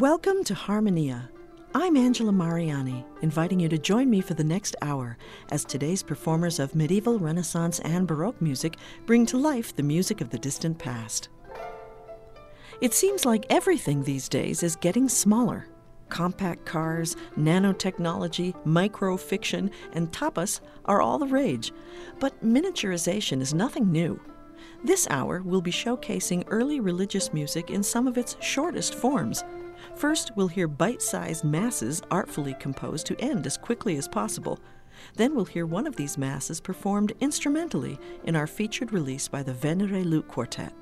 Welcome to Harmonia. I'm Angela Mariani, inviting you to join me for the next hour as today's performers of medieval, Renaissance, and Baroque music bring to life the music of the distant past. It seems like everything these days is getting smaller. Compact cars, nanotechnology, microfiction, and tapas are all the rage. But miniaturization is nothing new. This hour we'll be showcasing early religious music in some of its shortest forms. First, we'll hear bite sized masses artfully composed to end as quickly as possible. Then we'll hear one of these masses performed instrumentally in our featured release by the Venere Lute Quartet.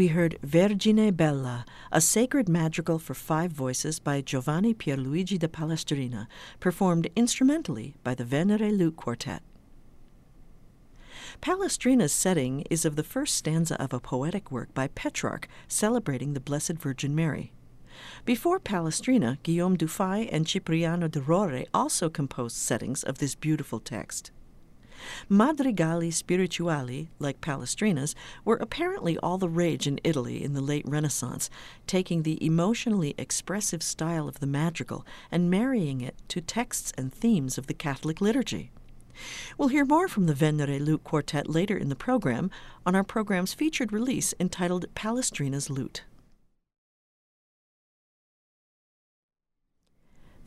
We heard Vergine Bella, a sacred madrigal for five voices by Giovanni Pierluigi da Palestrina, performed instrumentally by the Venere Lute Quartet. Palestrina's setting is of the first stanza of a poetic work by Petrarch celebrating the Blessed Virgin Mary. Before Palestrina, Guillaume Dufay and Cipriano de Rore also composed settings of this beautiful text. Madrigali spirituali, like Palestrina's, were apparently all the rage in Italy in the late Renaissance, taking the emotionally expressive style of the madrigal and marrying it to texts and themes of the Catholic liturgy. We'll hear more from the Venere Lute Quartet later in the program on our program's featured release entitled Palestrina's Lute.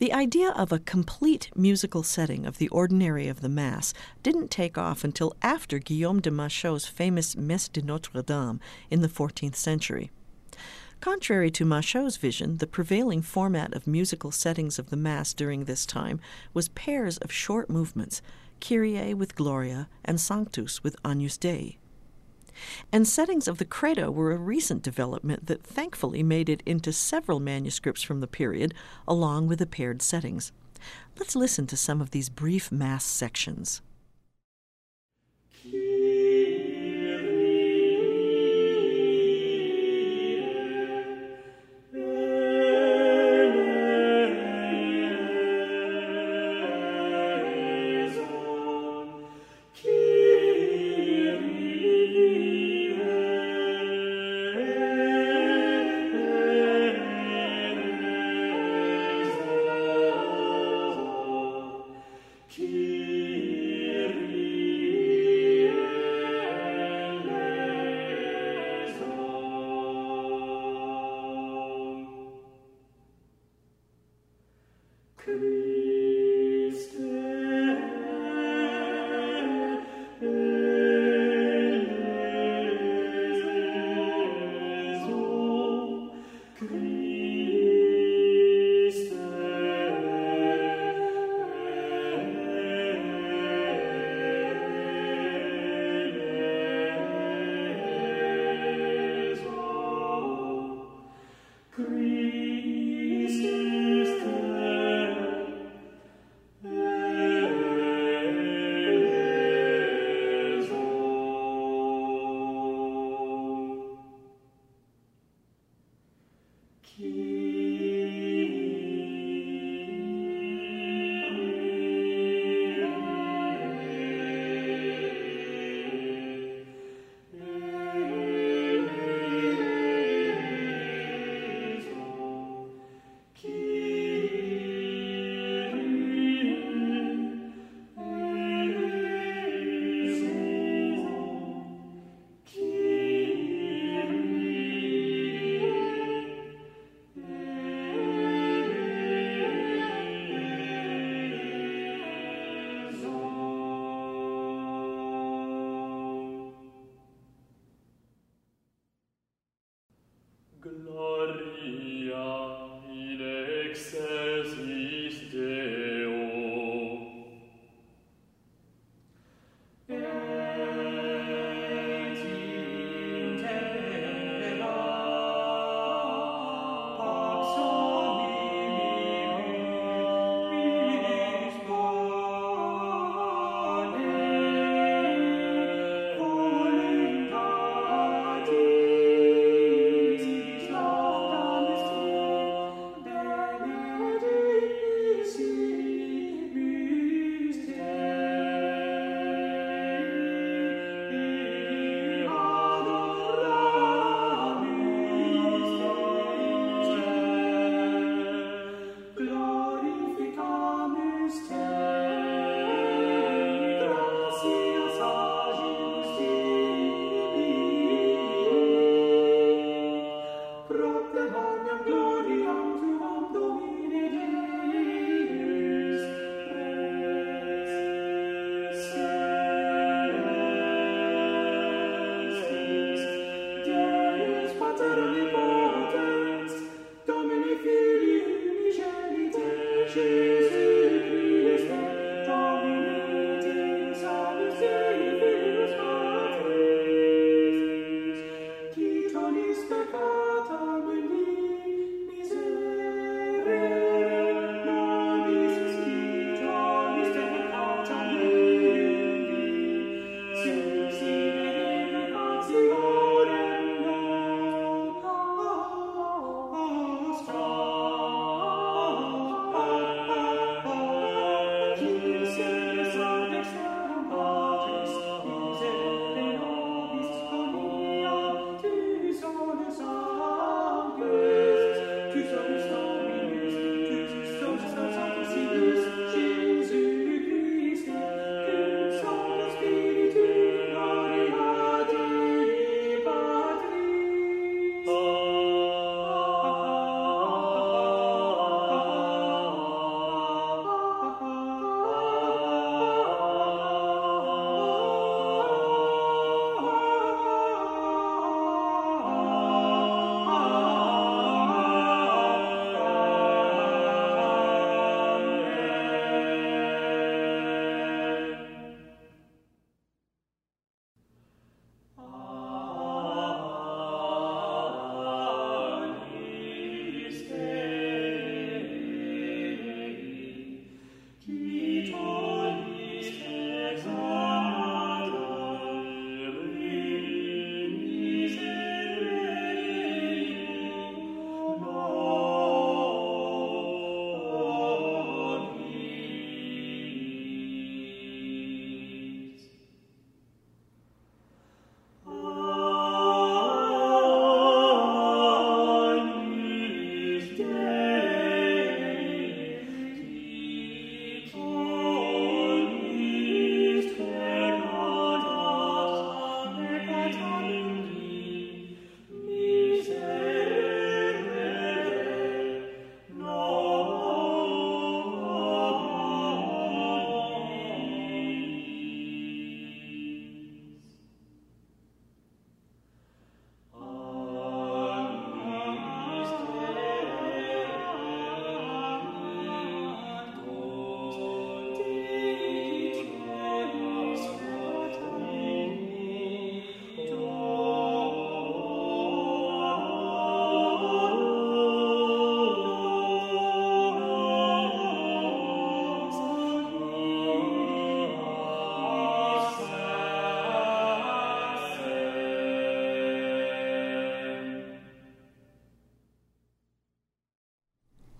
The idea of a complete musical setting of the ordinary of the Mass didn't take off until after Guillaume de Machaut's famous Messe de Notre Dame in the 14th century. Contrary to Machaut's vision, the prevailing format of musical settings of the Mass during this time was pairs of short movements, Kyrie with Gloria and Sanctus with Agnus Dei. And settings of the Credo were a recent development that thankfully made it into several manuscripts from the period, along with the paired settings. Let's listen to some of these brief Mass sections.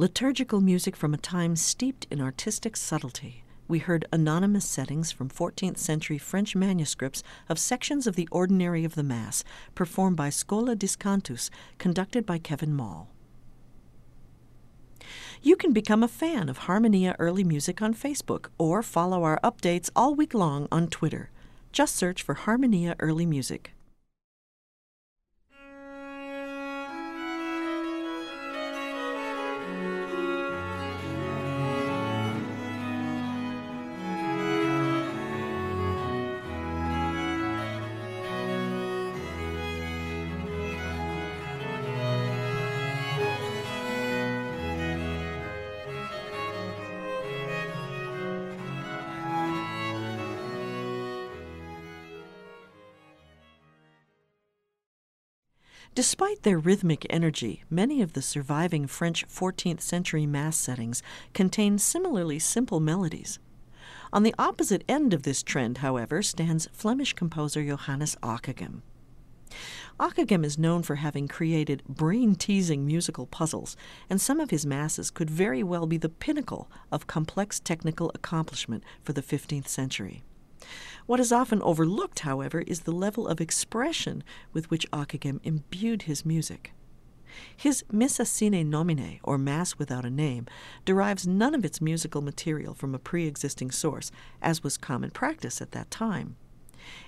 Liturgical music from a time steeped in artistic subtlety. We heard anonymous settings from 14th century French manuscripts of sections of the Ordinary of the Mass, performed by Schola Discantus, conducted by Kevin Moll. You can become a fan of Harmonia Early Music on Facebook or follow our updates all week long on Twitter. Just search for Harmonia Early Music. Despite their rhythmic energy, many of the surviving French 14th century Mass settings contain similarly simple melodies. On the opposite end of this trend, however, stands Flemish composer Johannes Ockeghem. Ockeghem is known for having created brain teasing musical puzzles, and some of his masses could very well be the pinnacle of complex technical accomplishment for the 15th century. What is often overlooked, however, is the level of expression with which Ockeghem imbued his music. His Missa sine nomine, or Mass without a name, derives none of its musical material from a pre existing source, as was common practice at that time.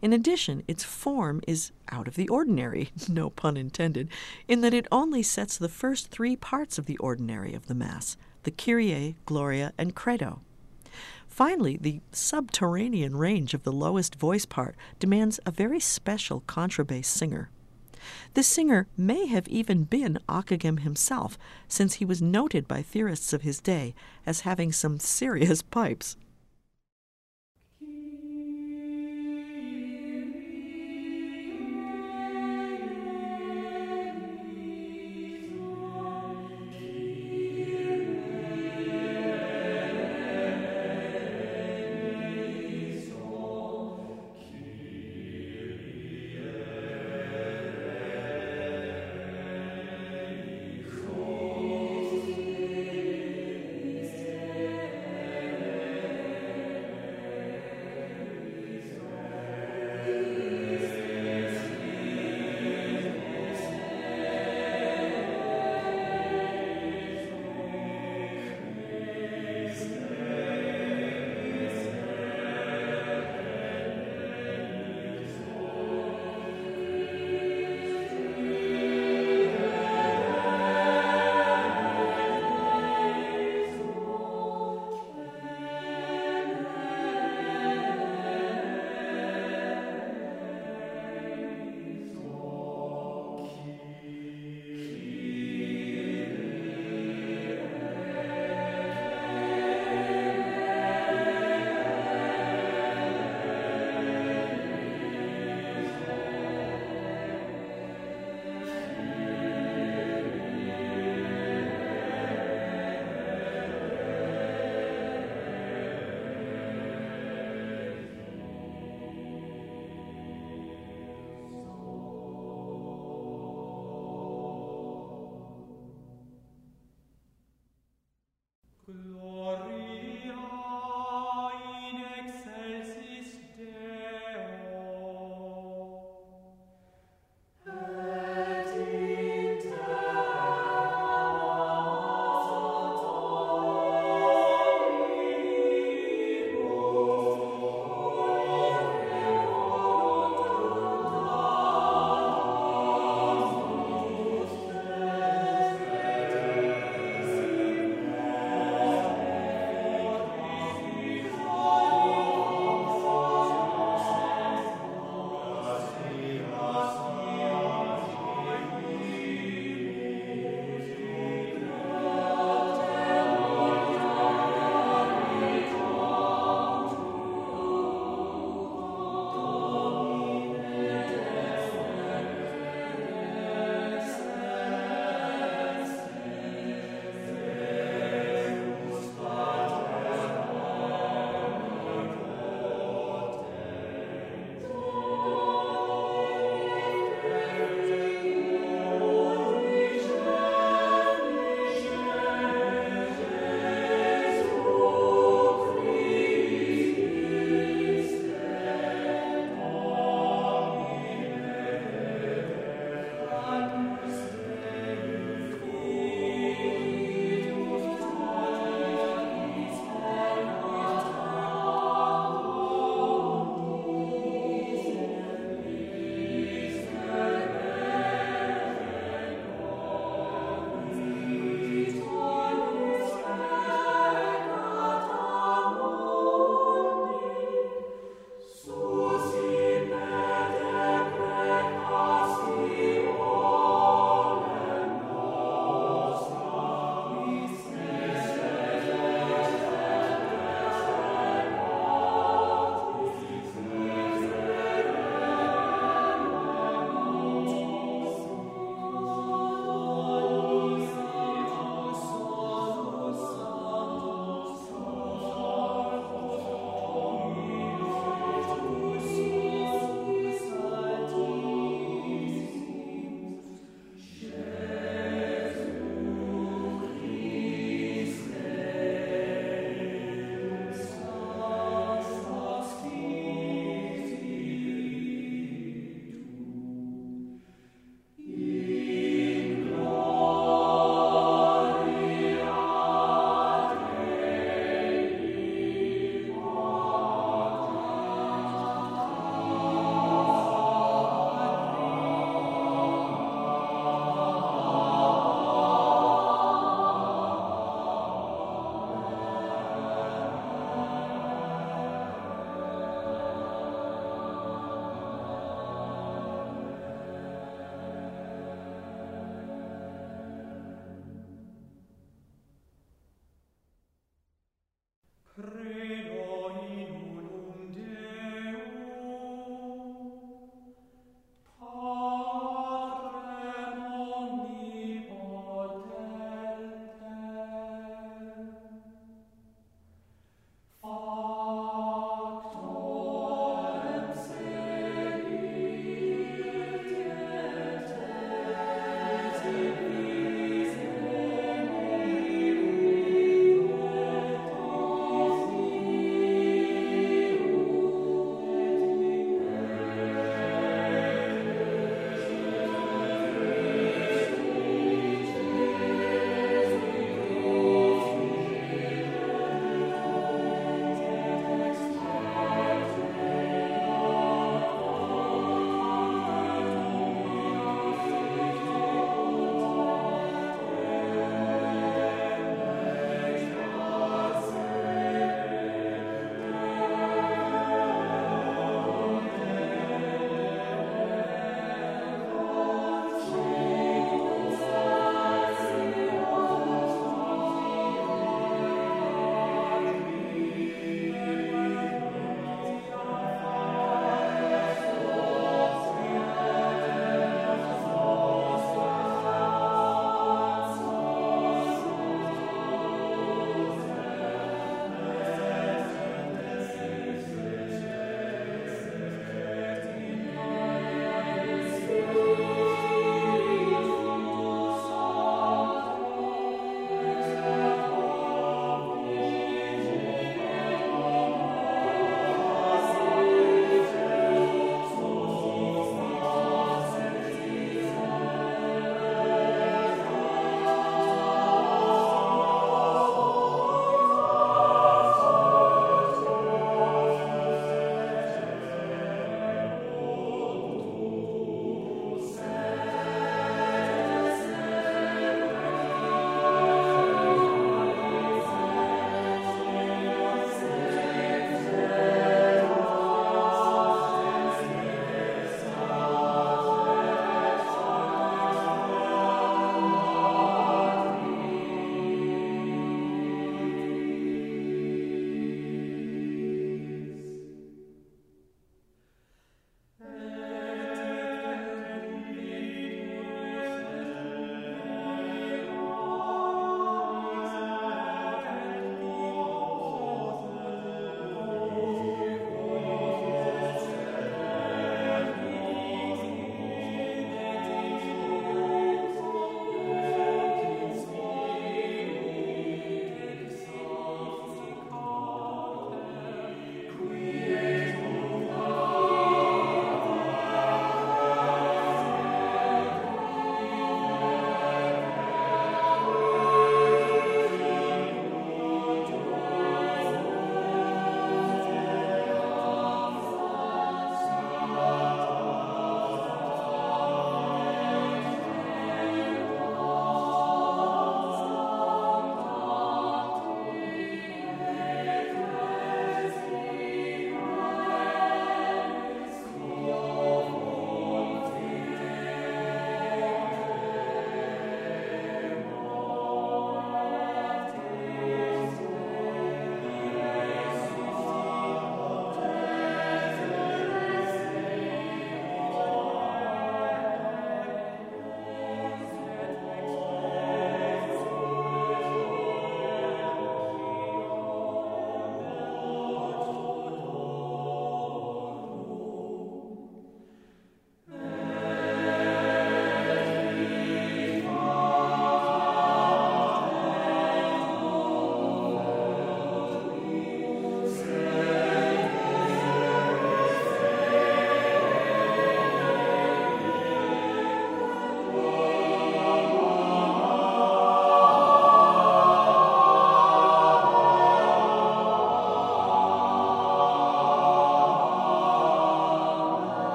In addition, its form is out of the ordinary, no pun intended, in that it only sets the first three parts of the ordinary of the Mass the Kyrie, Gloria, and Credo. Finally, the subterranean range of the lowest voice part demands a very special contrabass singer. This singer may have even been Ockeghem himself, since he was noted by theorists of his day as having some serious pipes.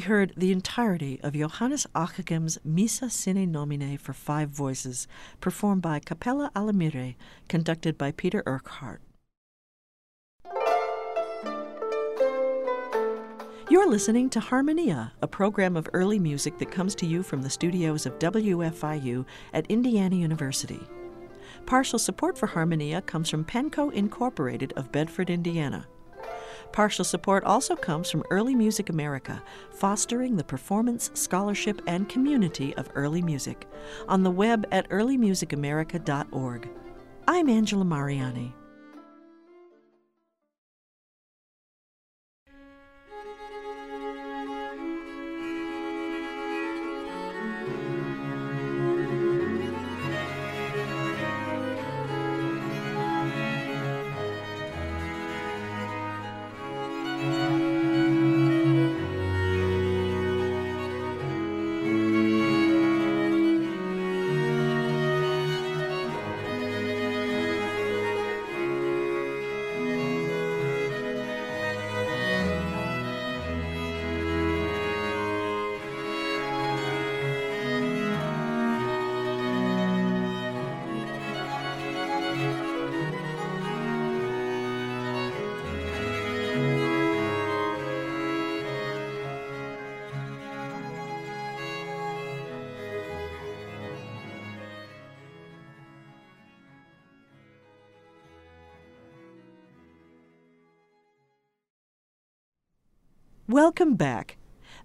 We heard the entirety of Johannes Ockeghem's Missa Sine Nomine for five voices, performed by Capella Alamire, conducted by Peter Urquhart. You're listening to Harmonia, a program of early music that comes to you from the studios of WFIU at Indiana University. Partial support for Harmonia comes from Penco Incorporated of Bedford, Indiana. Partial support also comes from Early Music America, fostering the performance, scholarship, and community of early music, on the web at earlymusicamerica.org. I'm Angela Mariani. Welcome back.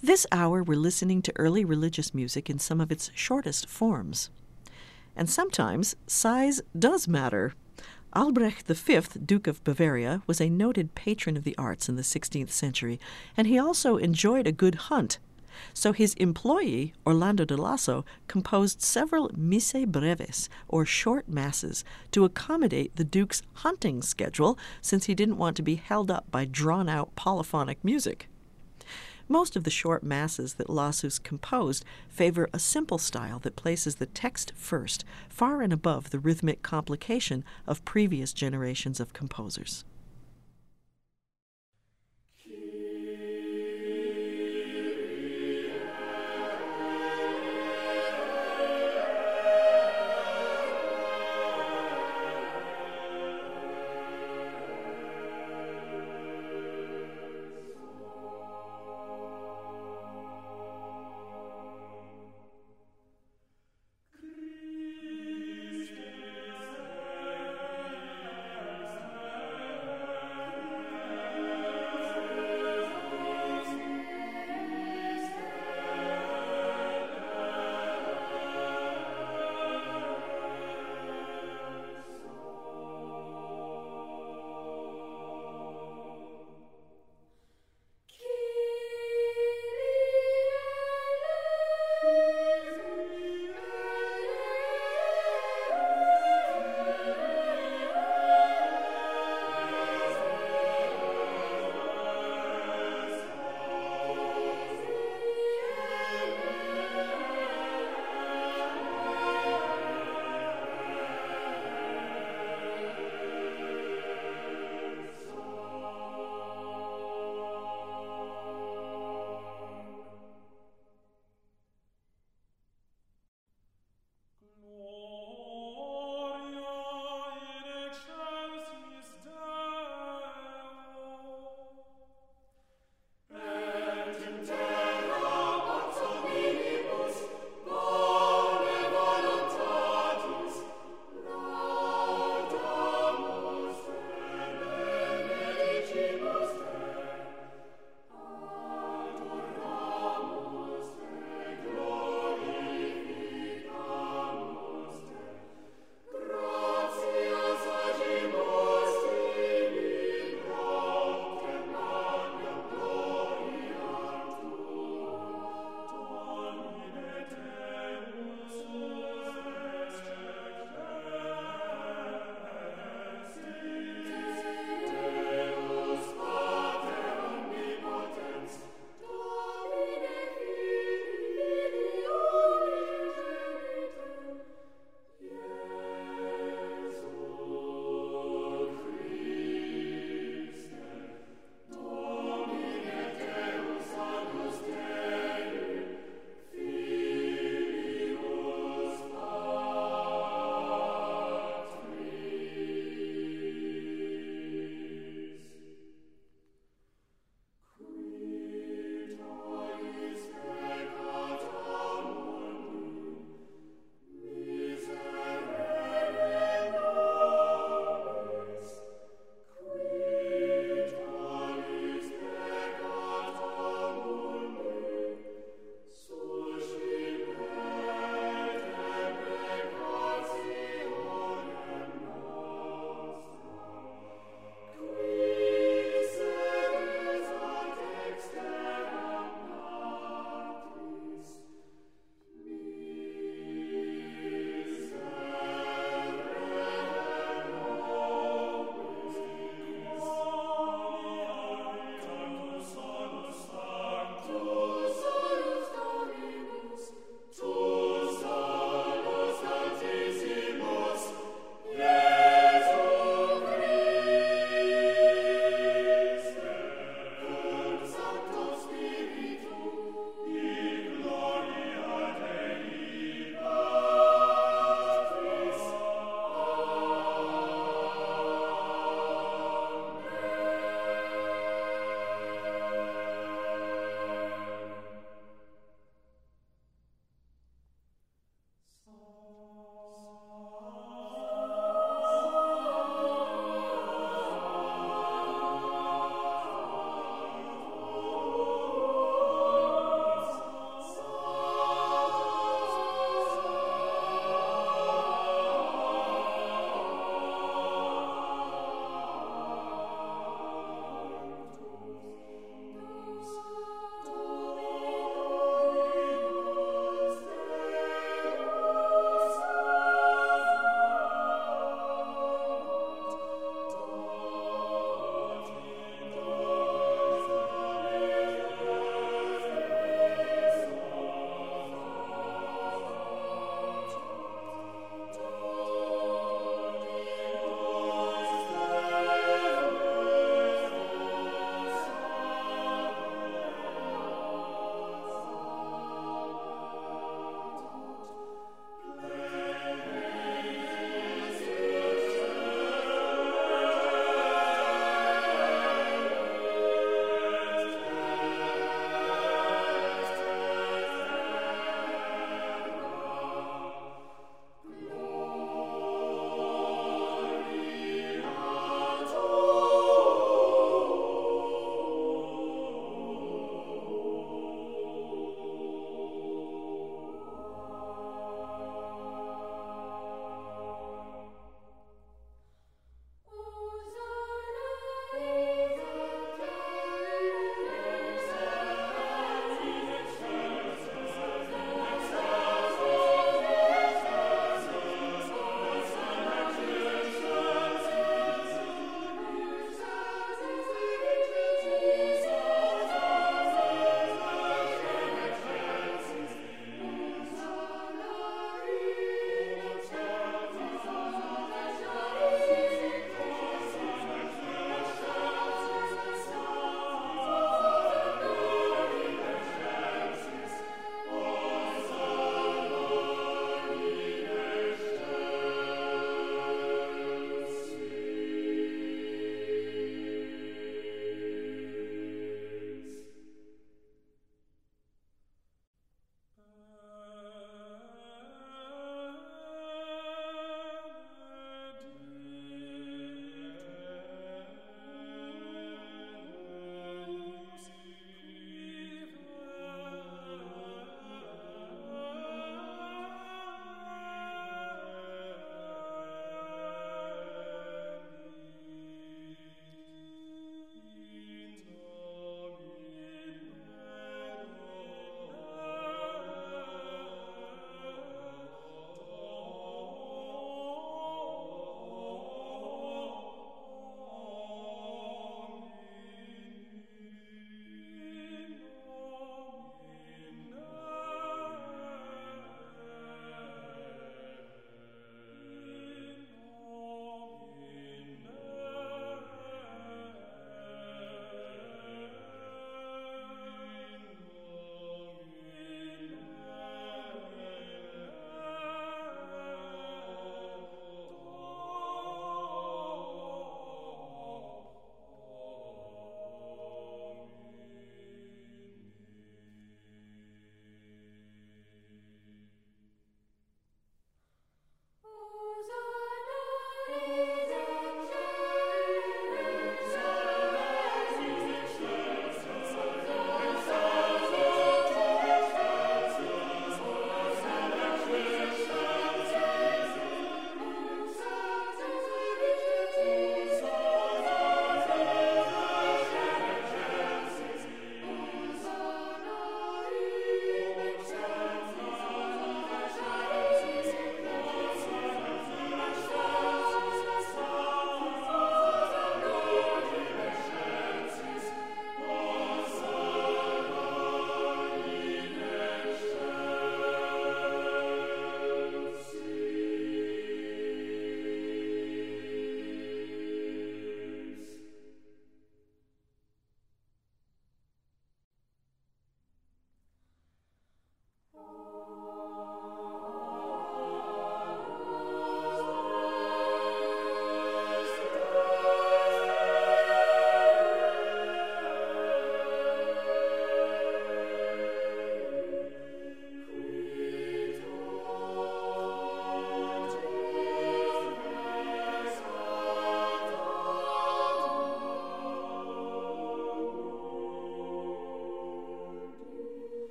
This hour we're listening to early religious music in some of its shortest forms. And sometimes size does matter. Albrecht V, Duke of Bavaria, was a noted patron of the arts in the 16th century, and he also enjoyed a good hunt. So his employee, Orlando de Lasso, composed several missae breves, or short masses, to accommodate the Duke's hunting schedule, since he didn't want to be held up by drawn out polyphonic music. Most of the short masses that Lassus composed favor a simple style that places the text first, far and above the rhythmic complication of previous generations of composers.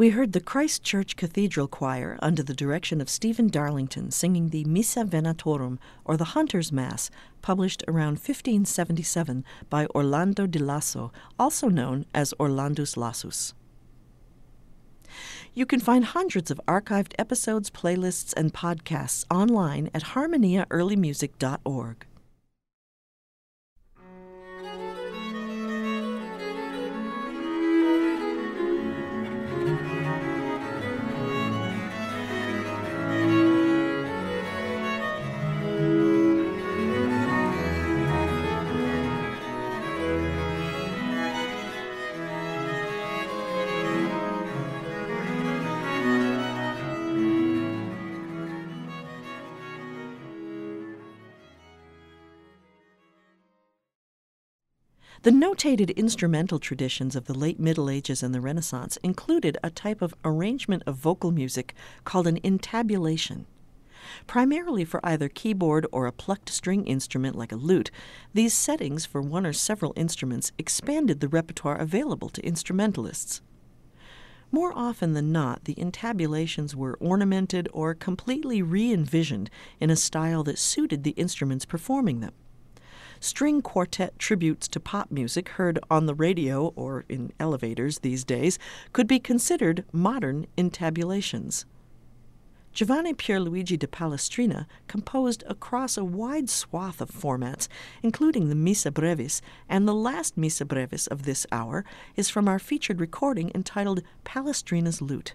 We heard the Christ Church Cathedral Choir under the direction of Stephen Darlington singing the Missa Venatorum, or the Hunter's Mass, published around 1577 by Orlando di Lasso, also known as Orlandus Lassus. You can find hundreds of archived episodes, playlists, and podcasts online at harmoniaearlymusic.org. The notated instrumental traditions of the late Middle Ages and the Renaissance included a type of arrangement of vocal music called an intabulation. Primarily for either keyboard or a plucked string instrument like a lute, these settings for one or several instruments expanded the repertoire available to instrumentalists. More often than not, the intabulations were ornamented or completely re envisioned in a style that suited the instruments performing them string quartet tributes to pop music heard on the radio or in elevators these days could be considered modern intabulations. Giovanni Pierluigi da Palestrina composed across a wide swath of formats, including the Missa Brevis, and the last Missa Brevis of this hour is from our featured recording entitled Palestrina's Lute.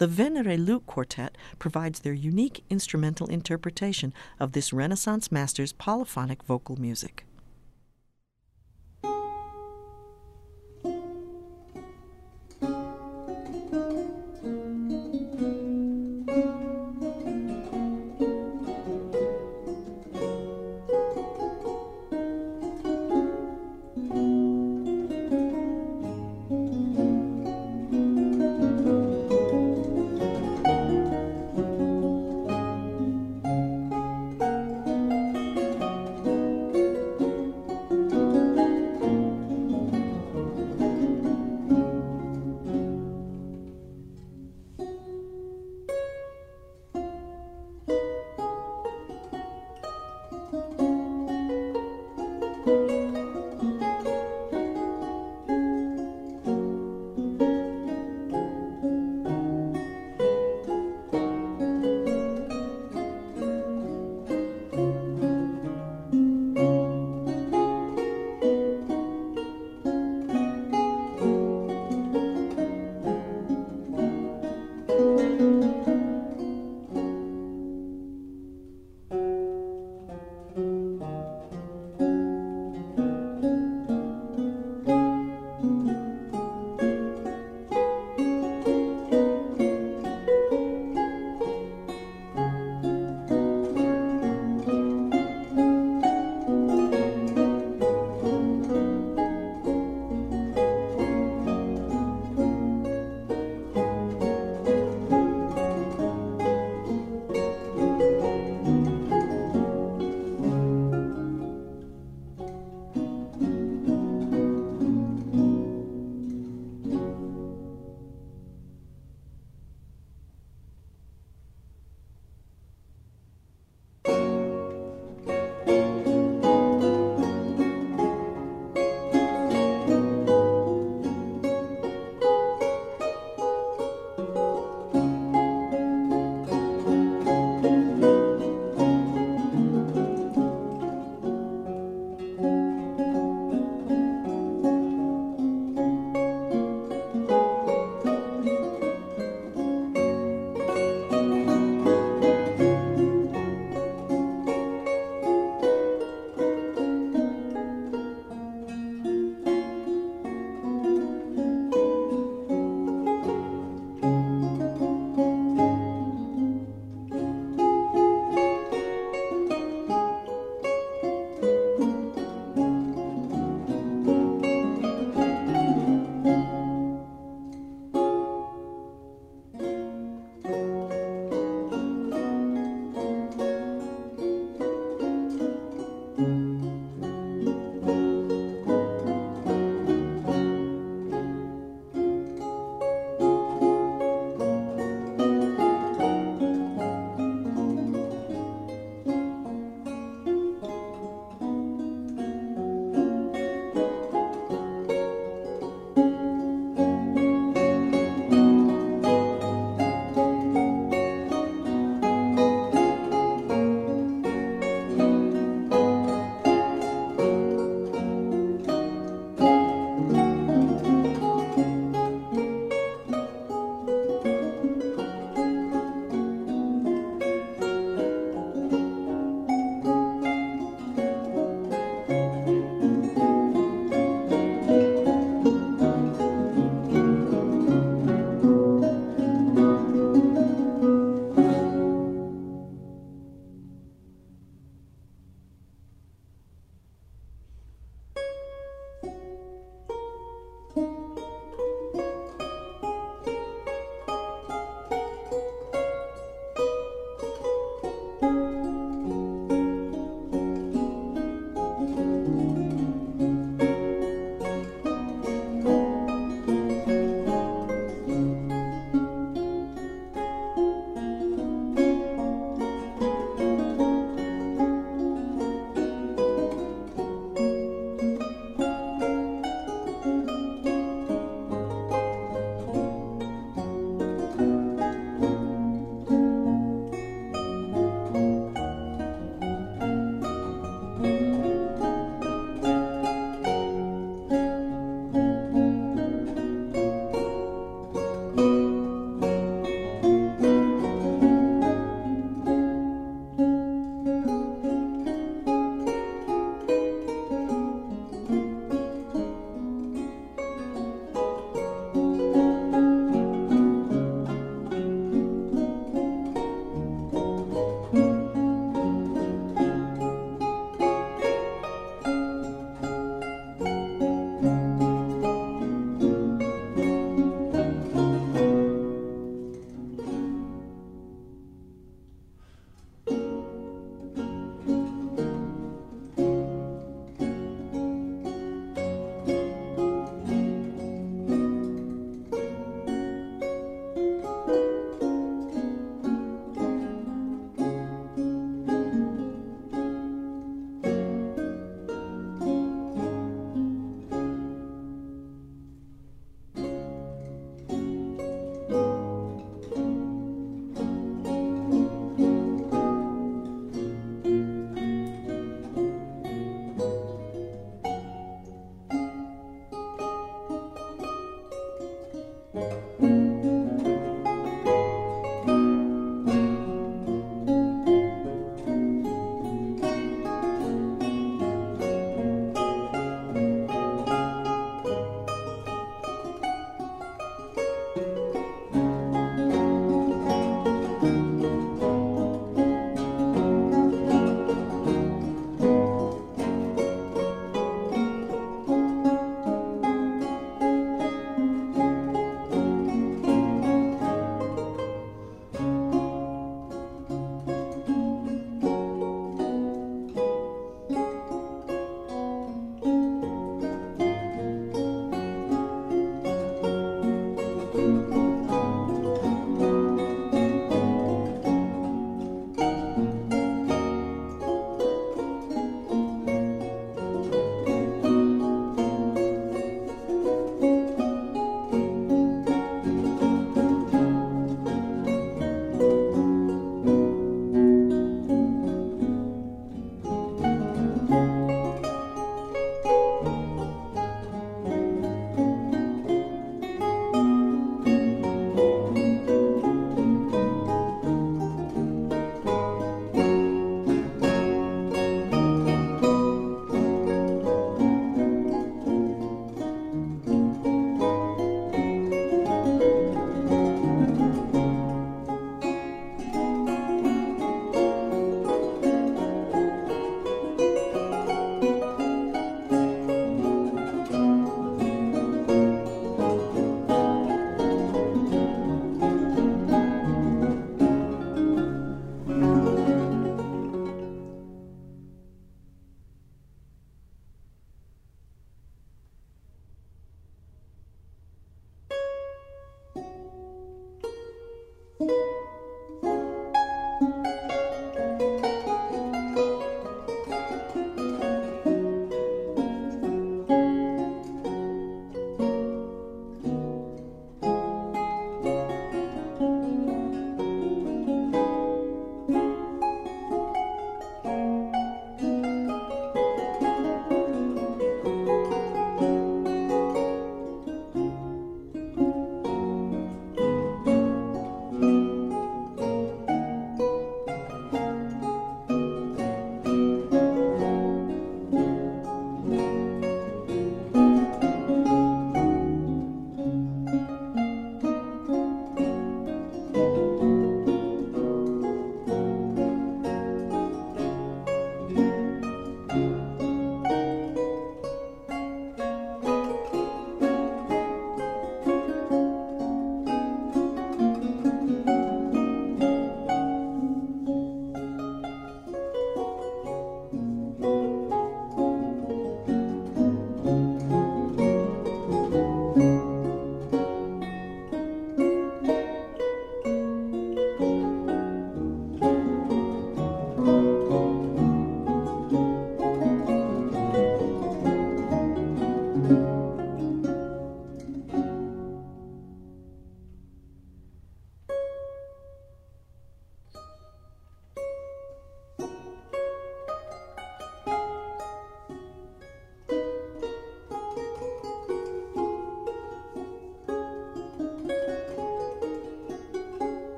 The Venere Lute Quartet provides their unique instrumental interpretation of this Renaissance master's polyphonic vocal music.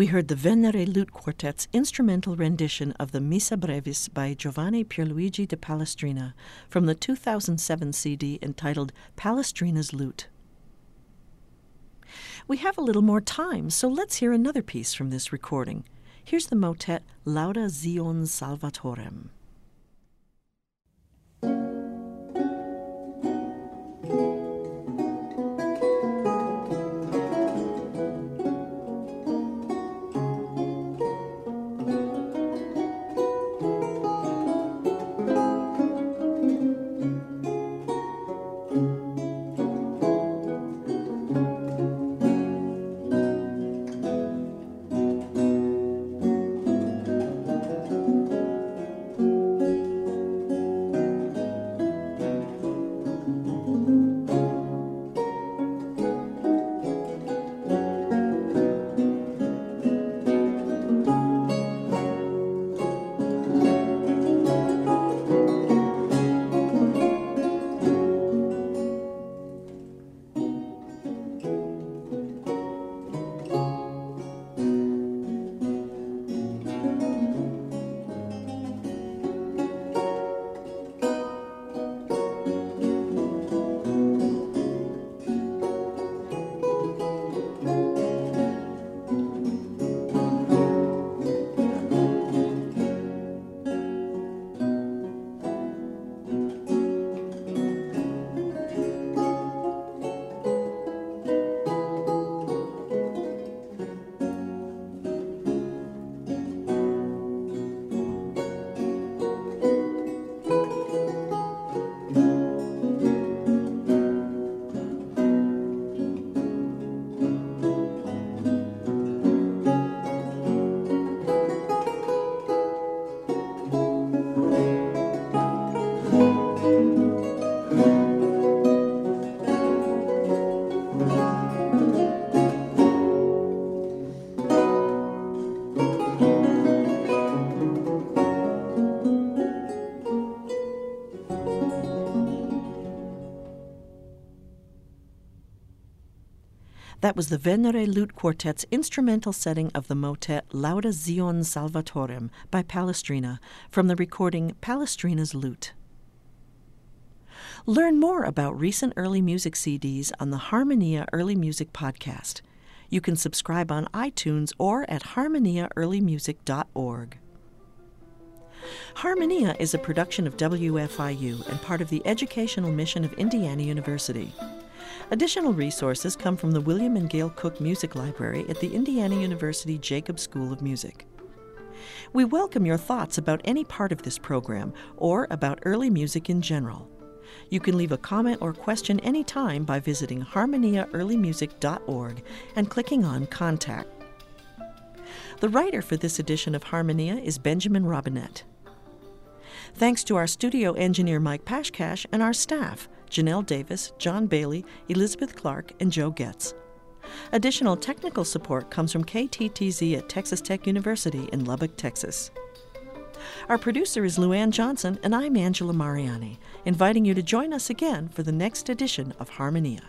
We heard the Venere Lute Quartet's instrumental rendition of the Missa Brevis by Giovanni Pierluigi da Palestrina from the 2007 CD entitled Palestrina's Lute. We have a little more time, so let's hear another piece from this recording. Here's the motet Lauda Sion Salvatorem. That was the Venere Lute Quartet's instrumental setting of the motet Lauda Sion Salvatorem by Palestrina from the recording Palestrina's Lute. Learn more about recent early music CDs on the Harmonia Early Music Podcast. You can subscribe on iTunes or at harmoniaearlymusic.org. Harmonia is a production of WFIU and part of the educational mission of Indiana University. Additional resources come from the William and Gail Cook Music Library at the Indiana University Jacobs School of Music. We welcome your thoughts about any part of this program or about early music in general. You can leave a comment or question anytime by visiting harmoniaearlymusic.org and clicking on Contact. The writer for this edition of Harmonia is Benjamin Robinette. Thanks to our studio engineer Mike Pashkash and our staff, Janelle Davis, John Bailey, Elizabeth Clark, and Joe Getz. Additional technical support comes from KTTZ at Texas Tech University in Lubbock, Texas. Our producer is Luann Johnson, and I'm Angela Mariani, inviting you to join us again for the next edition of Harmonia.